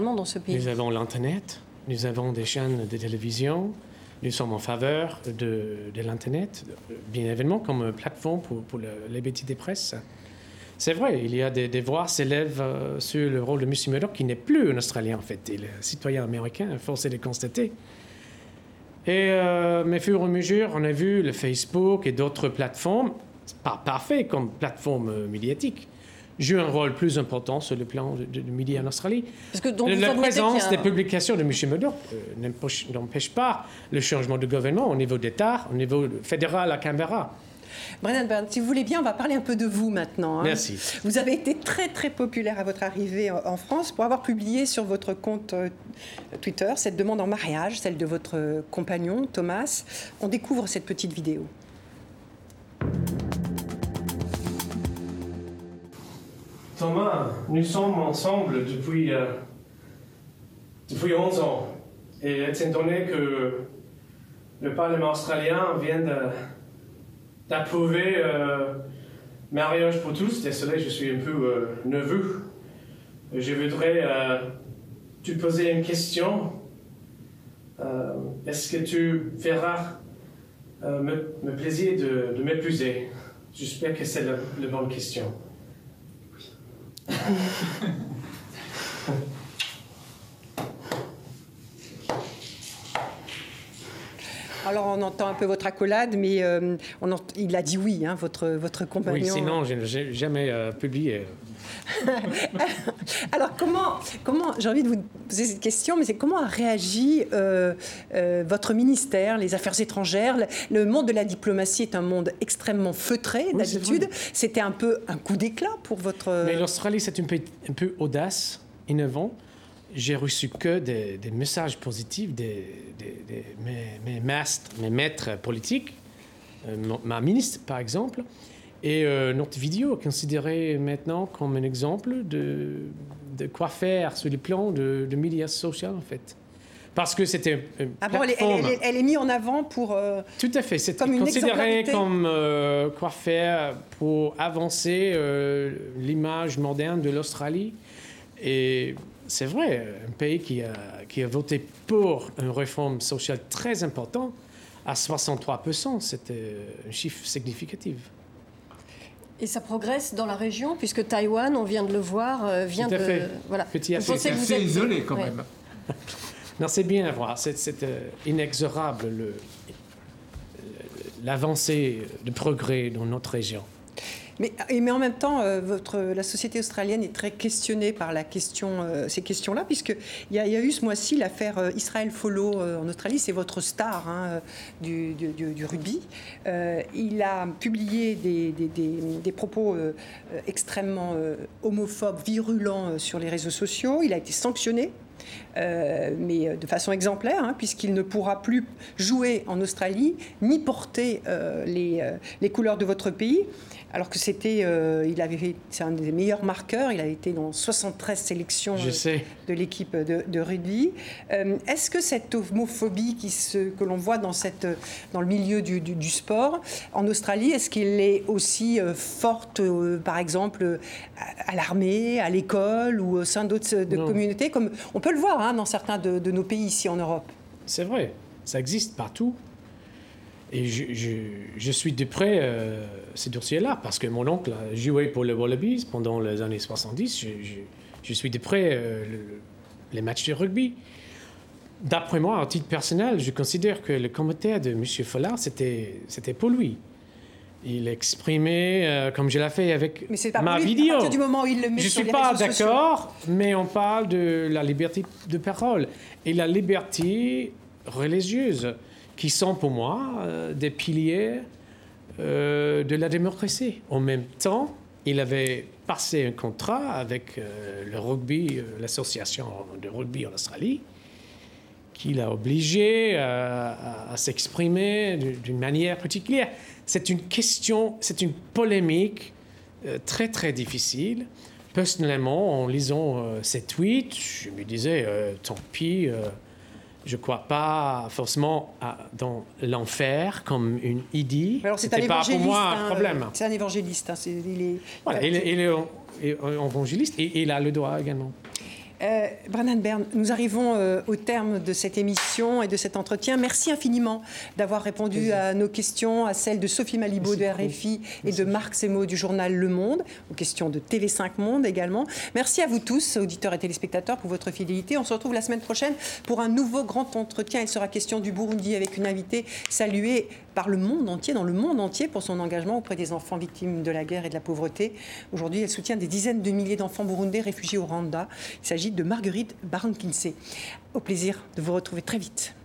Nous avons l'Internet, nous avons des chaînes de télévision, nous sommes en faveur de, l'Internet, bien évidemment, comme plateforme pour, pour le- la liberté des presses. C'est vrai, il y a des, des voix s'élèvent euh, sur le rôle de M. Murdoch, qui n'est plus un Australien, en fait, il est un citoyen américain, force est de constater. Et, euh, mais fur et à mesure, on a vu le Facebook et d'autres plateformes, pas parfait comme plateforme euh, médiatique, jouent un rôle plus important sur le plan de médias en Australie.
Parce que donc,
la présence
a
des publications de M. Murdoch euh, n'empêche- pas le changement de gouvernement au niveau d'État, au niveau fédéral à Canberra.
Brennan Byrne, si vous voulez bien, on va parler un peu de vous maintenant. hein.
Merci.
Vous avez été très très populaire à votre arrivée en en France pour avoir publié sur votre compte euh, Twitter cette demande en mariage, celle de votre euh, compagnon Thomas. On découvre cette petite vidéo.
Nous sommes ensemble depuis, euh, depuis 11 ans. Et étant donné que le Parlement australien vient d'approuver euh, mariage pour tous, désolé, je suis un peu euh, nerveux. Je voudrais te poser une question. Est-ce que tu feras me, plaisir de, de m'épouser? J'espère que c'est la bonne question.
Alors on entend un peu votre accolade, mais euh, on il a dit oui, hein, votre, votre compagnon.
Oui, sinon, je n'ai jamais euh, publié.
Alors comment, comment j'ai envie de vous poser cette question, mais c'est comment a réagi euh, euh, votre ministère, les Affaires étrangères? Le, le monde de la diplomatie est un monde extrêmement feutré
Oui,
d'habitude. C'était un peu un coup d'éclat pour votre.
Mais l'Australie, c'est un peu, un peu audace, innovant. J'ai reçu que des, des messages positifs des- mes, mes maîtres, mes maîtres politiques, euh, ma ministre par exemple. Et euh, notre vidéo est considérée maintenant comme un exemple de, de quoi faire sur le plan de, de médias sociaux en fait. Parce que c'était une
Ah bon, elle, est- elle-
plateforme-
elle est- elle est mise en avant pour. euh,
tout à fait.
Une
considéré comme euh, quoi faire pour avancer euh, l'image moderne de l'Australie. Et c'est vrai, un pays qui a, qui a voté pour une réforme sociale très importante, à 63%, c'était un chiffre significatif.
Et ça progresse dans la région, puisque Taïwan, on vient de le voir, euh, vient
Tout à
de.
fait.
Voilà.
Petit à
Vous
petit.
vous
assez
êtes-
isolé quand
Ouais.
même.
Non, c'est bien à voir. C'est c'est, euh, inexorable le- l'avancée de progrès dans notre région.
Mais, en même temps, euh, la société australienne est très questionnée par euh, ces questions-là, puisqu'il y, a- y a eu ce mois-ci l'affaire euh, Israël Follow en Australie. C'est votre star hein, du, du- rugby. Il a publié des, propos extrêmement homophobes, virulents sur les réseaux sociaux. Il a été sanctionné. mais de façon exemplaire, hein, puisqu'il ne pourra plus jouer en Australie ni porter les couleurs de votre pays. Alors que c'était, euh, il avait, c'est un des meilleurs marqueurs. Il a été dans 73 sélections
Je
euh,
sais.
de l'équipe de, de rugby. Euh, Est-ce que cette homophobie qui se, que l'on voit dans, cette, dans le milieu du, du- du sport en Australie, est-ce qu'elle est aussi forte, euh, par exemple, à, à l'armée, à l'école ou au sein d'autres de communautés, comme on peut le voir hein, dans certains de, de nos pays ici en Europe?
C'est vrai, ça existe partout. Et je, je- je suis de près euh, ces dossiers-là, parce que mon oncle a joué pour les Wallabies pendant les années 70. Je, suis de près euh, le- les matchs de rugby. D'après moi, à titre personnel, je considère que le commentaire de M. Follard, c'était c'était pour lui. Il exprimait, euh, comme je l'ai fait avec
Mais c'est pas
ma
pour lui,
vidéo.
à partir du moment où il le met
Je
sur
suis pas d'accord, mais on parle de la liberté de parole et la liberté religieuse, qui sont pour moi euh, des piliers euh, de la démocratie. En même temps, il avait passé un contrat avec euh, le rugby, l'association de rugby en Australie, qui l'a obligé à, s'exprimer d'une- manière particulière. C'est une question, c'est une polémique très très difficile. Personnellement, en lisant euh, ces tweets, je me disais, tant pis, je ne crois pas forcément à- dans l'enfer comme une idée.
Alors c'est un
pas pour moi
hein,
un problème.
euh, C'est un évangéliste. hein, il est,
Voilà, il, est- il est il est évangéliste et il a le droit également.
Euh, Brannan Bern, nous arrivons euh, au terme de cette émission et de cet entretien. Merci infiniment d'avoir répondu à nos questions, à celles de Sophie Malibaud de RFI et de Marc Semo du journal Le Monde, aux questions de TV5 Monde également. Merci à vous tous, auditeurs et téléspectateurs, pour votre fidélité. On se retrouve la semaine prochaine pour un nouveau grand entretien. Il sera question du Burundi avec une invitée saluée par le monde entier, dans le monde entier, pour son engagement auprès des enfants victimes de la guerre et de la pauvreté. Aujourd'hui, elle soutient des dizaines de milliers d'enfants burundais réfugiés au Rwanda. Il s'agit de Marguerite Barankinsey. Au plaisir de vous retrouver très vite.